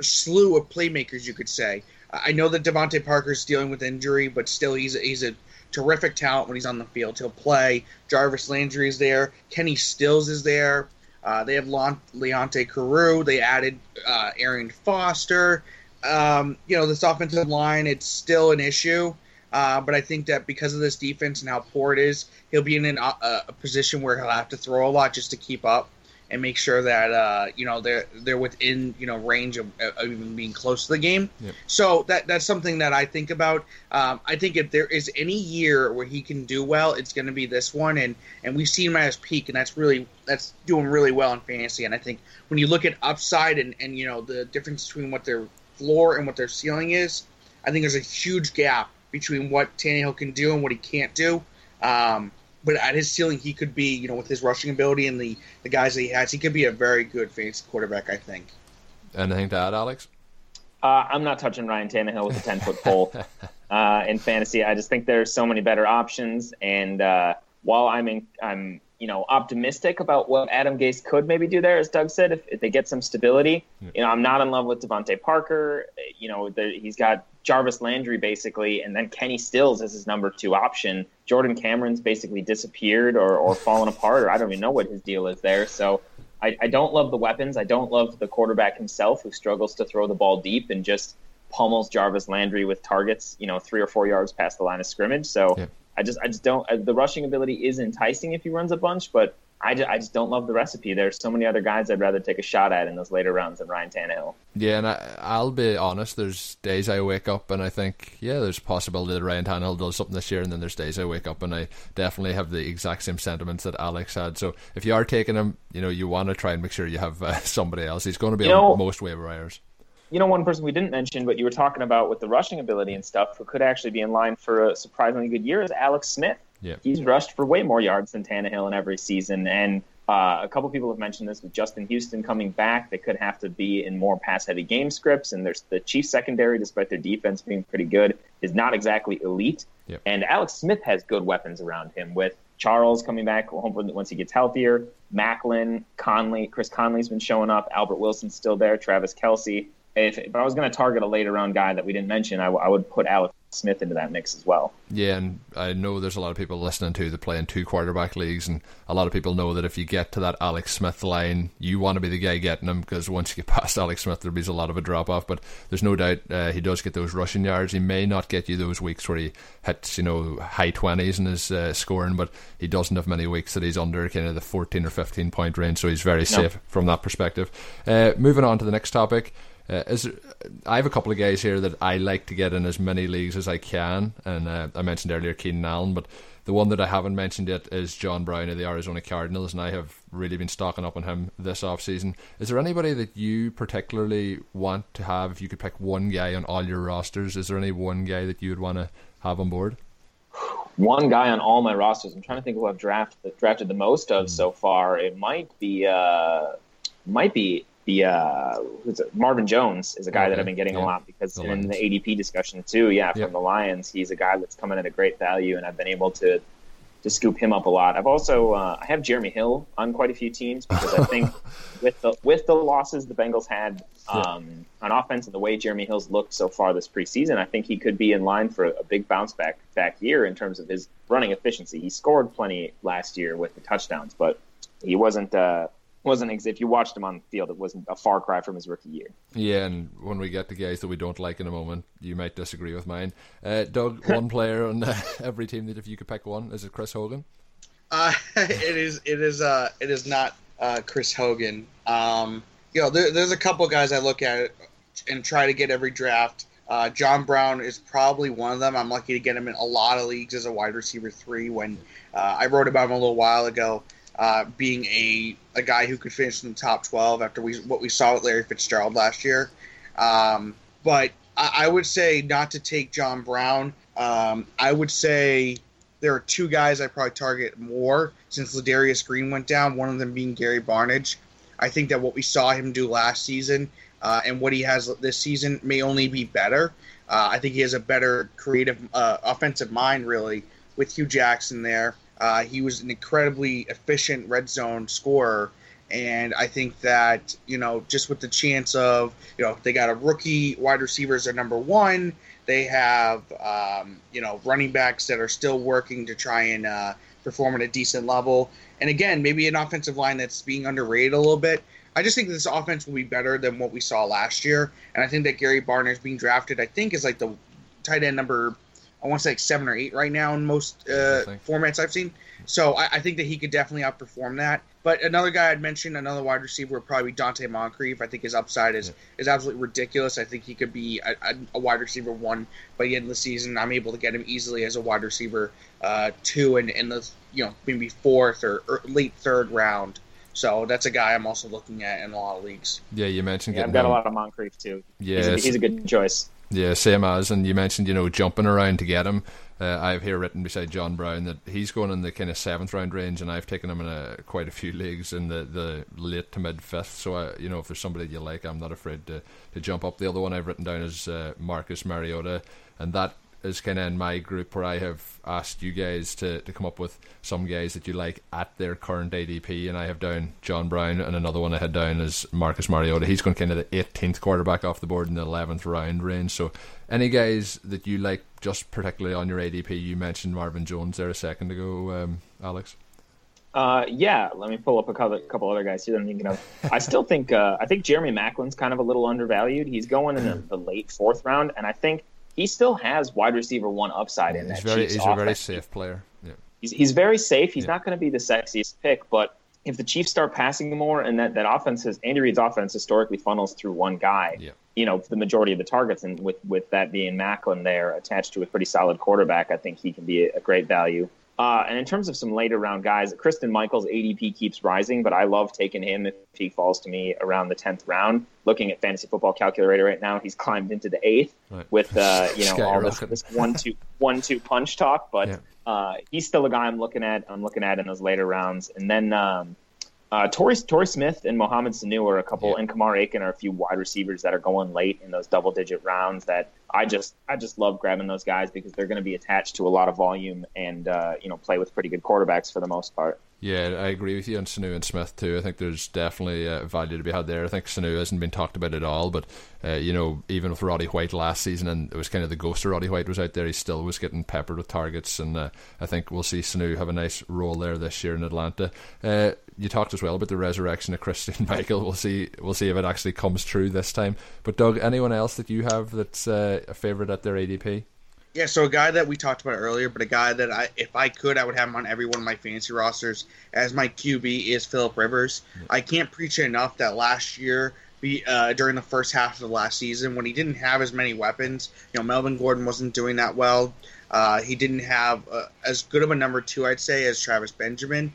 slew of playmakers, you could say. I know that DeVante Parker's dealing with injury, but still he's a, he's a terrific talent when he's on the field. He'll play. Jarvis Landry is there. Kenny Stills is there. Uh, they have Le- Leonte Carroo. They added uh, Arian Foster. Um, you know, this offensive line, it's still an issue. Uh, but I think that because of this defense and how poor it is, he'll be in an, uh, a position where he'll have to throw a lot just to keep up and make sure that uh, you know they're they're within you know range of, of even being close to the game. Yep. So that that's something that I think about. Um, I think if there is any year where he can do well, it's going to be this one, and and we've seen him at his peak, and that's really that's doing really well in fantasy. And I think when you look at upside and and you know the difference between what their floor and what their ceiling is, I think there's a huge gap between what Tannehill can do and what he can't do. Um, but at his ceiling, he could be, you know, with his rushing ability and the, the guys that he has, he could be a very good fantasy quarterback, I think.
Anything to add, Alex?
Uh, I'm not touching Ryan Tannehill with a 10 foot pole uh, in fantasy. I just think there's so many better options. And uh, while I'm in, I'm you know optimistic about what Adam Gase could maybe do there, as Doug said, if, if they get some stability. Yeah. You know, I'm not in love with DeVante Parker. You know, the, he's got Jarvis Landry basically, and then Kenny Stills as his number two option. Jordan Cameron's basically disappeared or, or fallen apart, or I don't even know what his deal is there. So I, I don't love the weapons. I don't love the quarterback himself who struggles to throw the ball deep and just pummels Jarvis Landry with targets, you know, three or four yards past the line of scrimmage. So yeah. I just I just don't. The rushing ability is enticing if he runs a bunch, but I just, I just don't love the recipe. There's so many other guys I'd rather take a shot at in those later rounds than Ryan Tannehill.
Yeah, and I, I'll be honest. There's days I wake up and I think, yeah, there's a possibility that Ryan Tannehill does something this year, and then there's days I wake up and I definitely have the exact same sentiments that Alex had. So if you are taking him, you know, you want to try and make sure you have uh, somebody else. He's going to be you on know, most waiver wires
you know, one person we didn't mention, but you were talking about with the rushing ability and stuff, who could actually be in line for a surprisingly good year is Alex Smith.
Yeah.
He's rushed for way more yards than Tannehill in every season. And uh, a couple people have mentioned this with Justin Houston coming back. They could have to be in more pass heavy game scripts. And there's the Chiefs secondary, despite their defense being pretty good, is not exactly elite.
Yep.
And Alex Smith has good weapons around him with Charles coming back hopefully once he gets healthier. Maclin, Conley, Chris Conley's been showing up. Albert Wilson's still there. Travis Kelce. if, if I was going to target a later round guy that we didn't mention, I, w- I would put Alex Smith into that mix as well.
Yeah, and I know there's a lot of people listening to that play in two quarterback leagues, and a lot of people know that if you get to that Alex Smith line, you want to be the guy getting him because once you get past Alex Smith, there'll be a lot of a drop off. But there's no doubt uh, he does get those rushing yards. He may not get you those weeks where he hits, you know, high 20s in his uh, scoring, but he doesn't have many weeks that he's under kind of the 14 or 15 point range, so he's very no. safe from that perspective. Uh, moving on to the next topic. Uh, is I have a couple of guys here that I like to get in as many leagues as I can, and uh, I mentioned earlier Keenan Allen, but the one that I haven't mentioned yet is John Brown of the Arizona Cardinals, and I have really been stocking up on him this offseason. Is there anybody that you particularly want to have? If you could pick one guy on all your rosters, is there any one guy that you would want to have on board?
One guy on all my rosters. I'm trying to think who I've drafted drafted the most of mm. so far. It might be uh, might be the uh? Marvin Jones is a guy that I've been getting yeah. a lot because the in Lions. the ADP discussion too. Yeah, from the Lions, he's a guy that's coming at a great value, and I've been able to to scoop him up a lot. I've also uh, I have Jeremy Hill on quite a few teams because I think with the with the losses the Bengals had um, on offense and the way Jeremy Hill's looked so far this preseason, I think he could be in line for a big bounce back back year in terms of his running efficiency. He scored plenty last year with the touchdowns, but he wasn't. Uh, wasn't if you watched him on the field, it wasn't a far cry from his rookie year.
Yeah, and when we get to guys that we don't like in a moment, you might disagree with mine. Uh, Doug, one player on uh, every team that if you could pick one, is it Chris Hogan?
Uh, it is. It is. Uh, it is not uh, Chris Hogan. Um, you know, there, there's a couple guys I look at and try to get every draft. Uh, John Brown is probably one of them. I'm lucky to get him in a lot of leagues as a wide receiver three. When uh, I wrote about him a little while ago, uh, being a, a guy who could finish in the top 12 after we what we saw with Larry Fitzgerald last year. Um, but I, I, would say not to take John Brown. Um, I would say there are two guys I probably target more since Ladarius Green went down. One of them being Gary Barnidge. I think that what we saw him do last season uh, and what he has this season may only be better. Uh, I think he has a better creative uh, offensive mind, really, with Hue Jackson there. Uh, he was an incredibly efficient red zone scorer. And I think that, you know, just with the chance of, you know, they got a rookie wide receiver as their number one. They have, um, you know, running backs that are still working to try and uh, perform at a decent level. And again, maybe an offensive line that's being underrated a little bit. I just think this offense will be better than what we saw last year. And I think that Gary Barnidge being drafted, I think, is like the tight end number I want to say like seven or eight right now in most uh, formats I've seen. So I, I, think that he could definitely outperform that. But another guy I'd mention, another wide receiver, would probably be Donte Moncrief. I think his upside is, yeah. is absolutely ridiculous. I think he could be a, a, a, wide receiver one by the end of the season. I'm able to get him easily as a wide receiver uh, two and in the you know maybe fourth or, or, late third round. So that's a guy I'm also looking at in a lot of leagues.
Yeah, you mentioned.
Yeah, I've got him. a lot of Moncrief too. Yeah, he's a, he's a good choice.
Yeah, same as, and you mentioned you know jumping around to get him. Uh, I have here written beside John Brown that he's going in the kind of seventh round range, and I've taken him in a, quite a few leagues in the, the late to mid fifth. So I, you know, if there's somebody you like, I'm not afraid to, to jump up. The other one I've written down is uh, Marcus Mariota, and that is kind of in my group where I have asked you guys to, to come up with some guys that you like at their current ADP, and I have down John Brown, and another one I had down is Marcus Mariota. He's going kind of the 18th quarterback off the board in the 11th round range. So, any guys that you like just particularly on your ADP? You mentioned Marvin Jones there a second ago, um, Alex.
Uh, yeah, let me pull up a couple, couple other guys here I'm thinking of. I still think uh, I think Jeremy Maclin's kind of a little undervalued. He's going in the, the late fourth round, and I think he still has wide receiver one upside in
that.
He's
very,
Chiefs
he's
offense.
a very safe player. Yeah.
He's, he's very safe. He's
yeah.
not going to be the sexiest pick, but if the Chiefs start passing more and that, that offense has Andy Reid's offense historically funnels through one guy,
yeah.
you know, the majority of the targets, and with with that being Maclin there attached to a pretty solid quarterback, I think he can be a, a great value. Uh, and in terms of some later round guys, Christine Michael's ADP keeps rising, but I love taking him if he falls to me around the tenth round. Looking at fantasy football calculator right now, he's climbed into the eighth
right.
with uh, you know all this, this one two one two punch talk. But yeah. uh, he's still a guy I'm looking at. I'm looking at in those later rounds, and then um, uh, Torrey, Torrey Smith and Mohamed Sanu are a couple, yeah. and Kamar Aiken are a few wide receivers that are going late in those double digit rounds. That I just I just love grabbing those guys because they're going to be attached to a lot of volume and uh, you know play with pretty good quarterbacks for the most part.
Yeah, I agree with you on Sanu and Smith too. I think there's definitely uh, value to be had there. I think Sanu hasn't been talked about at all, but uh, you know, even with Roddy White last season, and it was kind of the ghost of Roddy White was out there, he still was getting peppered with targets, and uh, I think we'll see Sanu have a nice role there this year in Atlanta. Uh, you talked as well about the resurrection of Christian Michael. We'll see. We'll see if it actually comes true this time. But Doug, anyone else that you have that's uh, a favorite at their ADP?
Yeah, so a guy that we talked about earlier, but a guy that I, if I could, I would have him on every one of my fantasy rosters as my QB is Philip Rivers. I can't preach it enough that last year, uh, during the first half of the last season, when he didn't have as many weapons, you know, Melvin Gordon wasn't doing that well. Uh, he didn't have uh, as good of a number two, I'd say, as Travis Benjamin.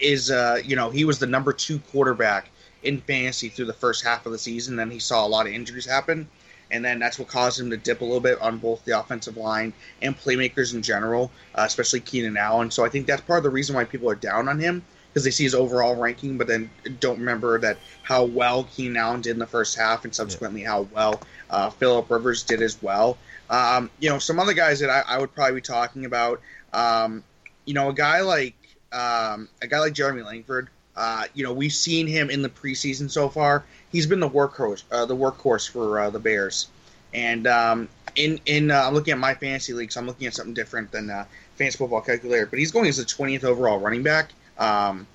Is uh, you know he was the number two quarterback in fantasy through the first half of the season. Then he saw a lot of injuries happen and then that's what caused him to dip a little bit on both the offensive line and playmakers in general, uh, especially Keenan Allen. So I think that's part of the reason why people are down on him because they see his overall ranking, but then don't remember that how well Keenan Allen did in the first half, and subsequently how well uh, Philip Rivers did as well. Um, you know, some other guys that I, I, would probably be talking about. Um, you know, a guy like um, a guy like Jeremy Langford. Uh, you know, we've seen him in the preseason so far. He's been the workhorse, uh, the workhorse for uh, the Bears. And um, in in uh, I'm looking at my fantasy league, so I'm looking at something different than uh, fantasy football calculator. But he's going as the 20th overall running back. Um,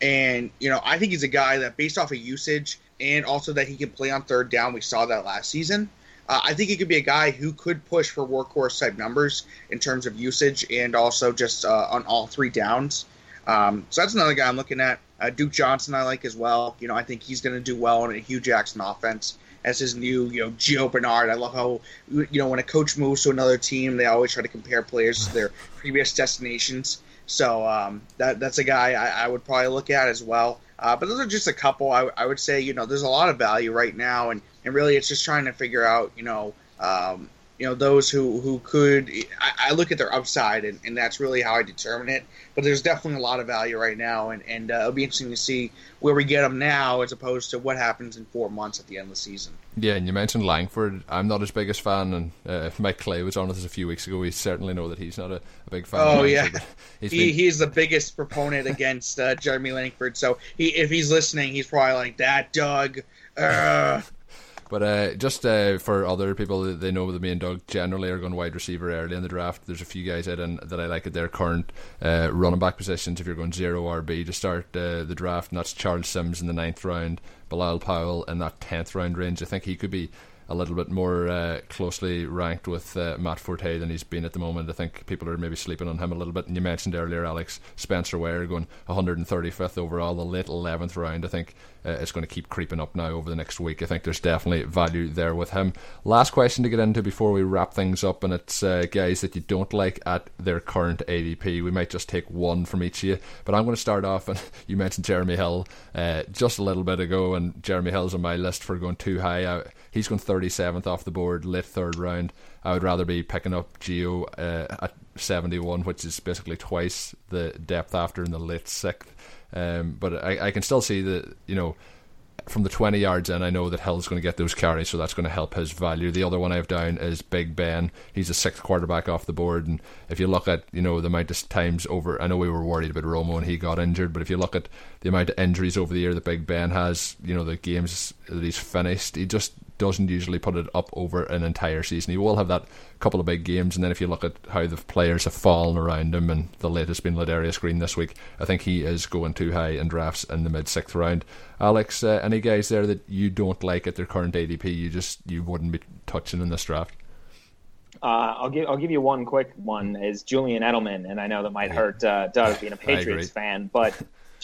and you know, I think he's a guy that, based off of usage and also that he can play on third down, we saw that last season. Uh, I think he could be a guy who could push for workhorse type numbers in terms of usage and also just on all three downs. Um, so that's another guy I'm looking at. Uh, Duke Johnson I like as well. You know, I think he's going to do well in a Hue Jackson offense as his new, you know, Gio Bernard. I love how, you know, when a coach moves to another team, they always try to compare players to their previous destinations. So um, that that's a guy I, I, would probably look at as well. Uh, but those are just a couple. I, I, would say, you know, there's a lot of value right now, and, and really it's just trying to figure out, you know, um, you know those who who could I, I look at their upside and, and, that's really how I determine it. But there's definitely a lot of value right now, and and uh, it'll be interesting to see where we get them now as opposed to what happens in four months at the end of the season.
Yeah, and you mentioned Langford. I'm not his biggest fan, and uh, Mike Clay was on with us a few weeks ago. We certainly know that he's not a, a big fan.
Oh yeah, he's, he, been... he's the biggest proponent against uh, Jeremy Langford. So he, if he's listening, he's probably like that, Doug. Uh.
But uh, just uh, for other people, that they know the main dog generally are going wide receiver early in the draft. There's a few guys out in, that I like at their current uh, running back positions. If you're going zero RB to start uh, the draft, and that's Charles Sims in the ninth round, Bilal Powell in that tenth round range. I think he could be a little bit more uh, closely ranked with uh, Matt Forte than he's been at the moment. I think people are maybe sleeping on him a little bit. And you mentioned earlier Alex Spencer Ware going 135th overall, the late 11th round. I think uh, it's going to keep creeping up now over the next week. I think there's definitely value there with him. Last question to get into before we wrap things up, and it's uh, guys that you don't like at their current ADP. We might just take one from each of you, but I'm going to start off. And you mentioned Jeremy Hill uh, just a little bit ago, and Jeremy Hill's on my list for going too high. I, he's going 37th off the board, late third round. I would rather be picking up Gio uh, at 71, which is basically twice the depth after in the late sixth. Um, but I, I can still see that, you know, from the 20 yards in, I know that Hill's going to get those carries, so that's going to help his value. The other one I have down is Big Ben. He's a sixth quarterback off the board, and if you look at you know the amount of times over, I know we were worried about Romo and he got injured, but if you look at the amount of injuries over the year that Big Ben has, you know the games that he's finished, he just doesn't usually put it up over an entire season. He will have that couple of big games, and then if you look at how the players have fallen around him, and the latest being Ladarius Green this week, I think he is going too high in drafts in the mid sixth round. Alex, uh, any guys there that you don't like at their current ADP, you just you wouldn't be touching in this draft?
Uh, I'll give I'll give you one quick one is Julian Edelman, and I know that might hurt uh, Doug being a Patriots fan, but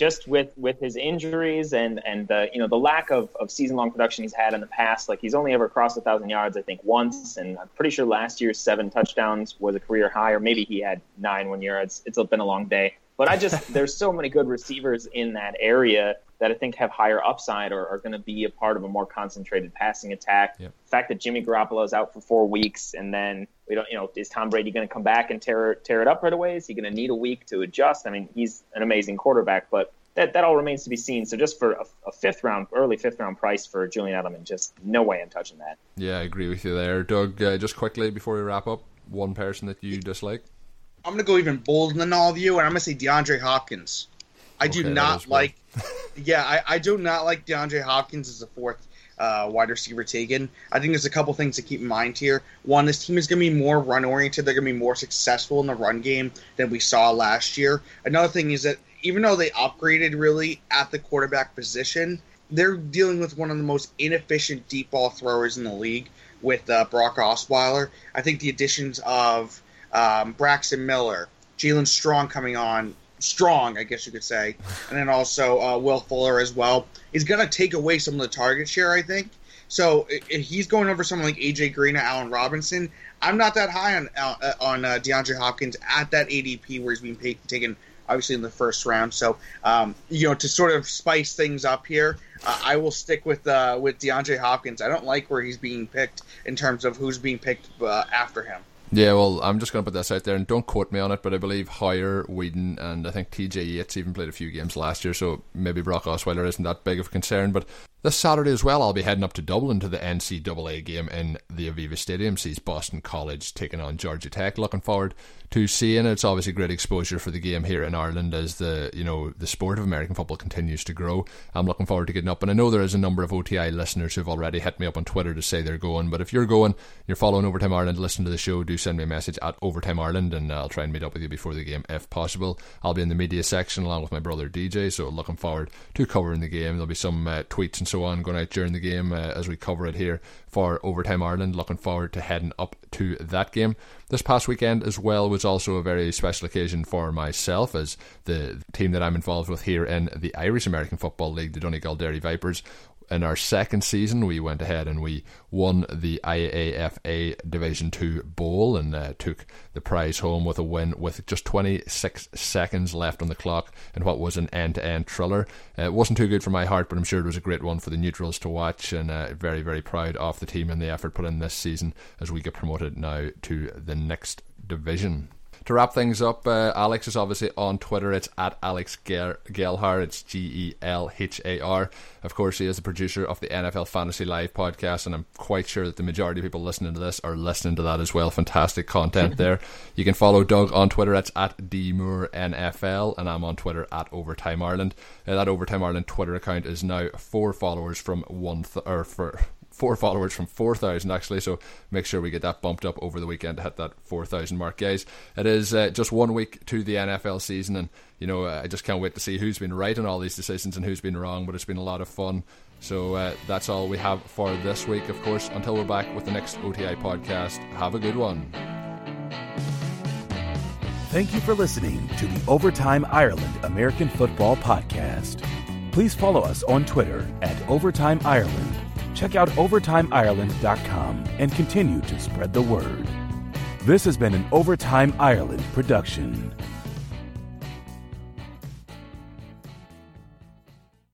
just with with his injuries and and the you know the lack of, of season long production he's had in the past, like he's only ever crossed a thousand yards I think once, and I'm pretty sure last year's seven touchdowns was a career high, or maybe he had nine one year. It's it's been a long day, but I just there's so many good receivers in that area that I think have higher upside or are going to be a part of a more concentrated passing attack. Yep. The fact that Jimmy Garoppolo is out for four weeks and then we don't, you know, is Tom Brady going to come back and tear tear it up right away? Is he going to need a week to adjust? I mean, he's an amazing quarterback, but that, that all remains to be seen. So just for a, a, fifth round, early fifth round price for Julian Edelman, just no way I'm touching that.
Yeah, I agree with you there, Doug. Uh, just quickly before we wrap up, one person that you dislike.
I'm going to go even bolder than all of you, and I'm going to say DeAndre Hopkins. I okay, do not like. yeah, I, I do not like DeAndre Hopkins as a fourth uh, wide receiver taken. I think there's a couple things to keep in mind here. One, this team is going to be more run oriented. They're going to be more successful in the run game than we saw last year. Another thing is that even though they upgraded really at the quarterback position, they're dealing with one of the most inefficient deep ball throwers in the league with uh, Brock Osweiler. I think the additions of um, Braxton Miller, Jaelen Strong coming on, strong, I guess you could say, and then also uh, Will Fuller as well, is going to take away some of the target share, I think. So if he's going over someone like AJ Green or Allen Robinson, I'm not that high on uh, on uh, DeAndre Hopkins at that ADP where he's being taken obviously in the first round. So um, you know to sort of spice things up here, uh, I will stick with uh, with DeAndre Hopkins. I don't like where he's being picked in terms of who's being picked uh, after him.
Yeah, well, I'm just going to put this out there, and don't quote me on it, but I believe Hoyer, Weeden, and I think TJ Yates even played a few games last year, so maybe Brock Osweiler isn't that big of a concern. But This Saturday as well, I'll be heading up to Dublin to the NCAA game in the Aviva Stadium. Sees Boston College taking on Georgia Tech. Looking forward to seeing it. It's obviously great exposure for the game here in Ireland as the you know the sport of American football continues to grow. I'm looking forward to getting up, and I know there is a number of OTI listeners who've already hit me up on Twitter to say they're going. But if you're going, you're following Overtime Ireland, listen to the show. Do send me a message at Overtime Ireland, and I'll try and meet up with you before the game if possible. I'll be in the media section along with my brother DJ, so looking forward to covering the game. There'll be some uh, tweets and so on going out during the game uh, as we cover it here for Overtime Ireland. Looking forward to heading up to that game. This past weekend as well was also a very special occasion for myself as the team that I'm involved with here in the Irish American Football League, the Donegal Dairy Vipers, in our second season, we went ahead and we won the IAFA Division 2 Bowl and uh, took the prize home with a win with just 26 seconds left on the clock in what was an end to end thriller. Uh, it wasn't too good for my heart, but I'm sure it was a great one for the neutrals to watch and uh, very, very proud of the team and the effort put in this season as we get promoted now to the next division to wrap things up, uh, Alex is obviously on Twitter. It's at Alex Gelhar. It's G E L H A R. Of course, he is the producer of the NFL Fantasy Live podcast, and I'm quite sure that the majority of people listening to this are listening to that as well. Fantastic content there. You can follow Doug on Twitter. It's at NFL, and I'm on Twitter at Overtime Ireland. Uh, that Overtime Ireland Twitter account is now four followers from one th- or for four followers from 4,000 actually. So make sure we get that bumped up over the weekend to hit that 4,000 mark, guys. It is uh, just one week to the NFL season, and you know I just can't wait to see who's been right on all these decisions and who's been wrong. But it's been a lot of fun. So uh, that's all we have for this week. Of course, until we're back with the next OTI podcast, have a good one.
Thank you for listening to the Overtime Ireland American Football Podcast. Please follow us on Twitter at Overtime Ireland check out OvertimeIreland.com and continue to spread the word. This has been an Overtime Ireland production.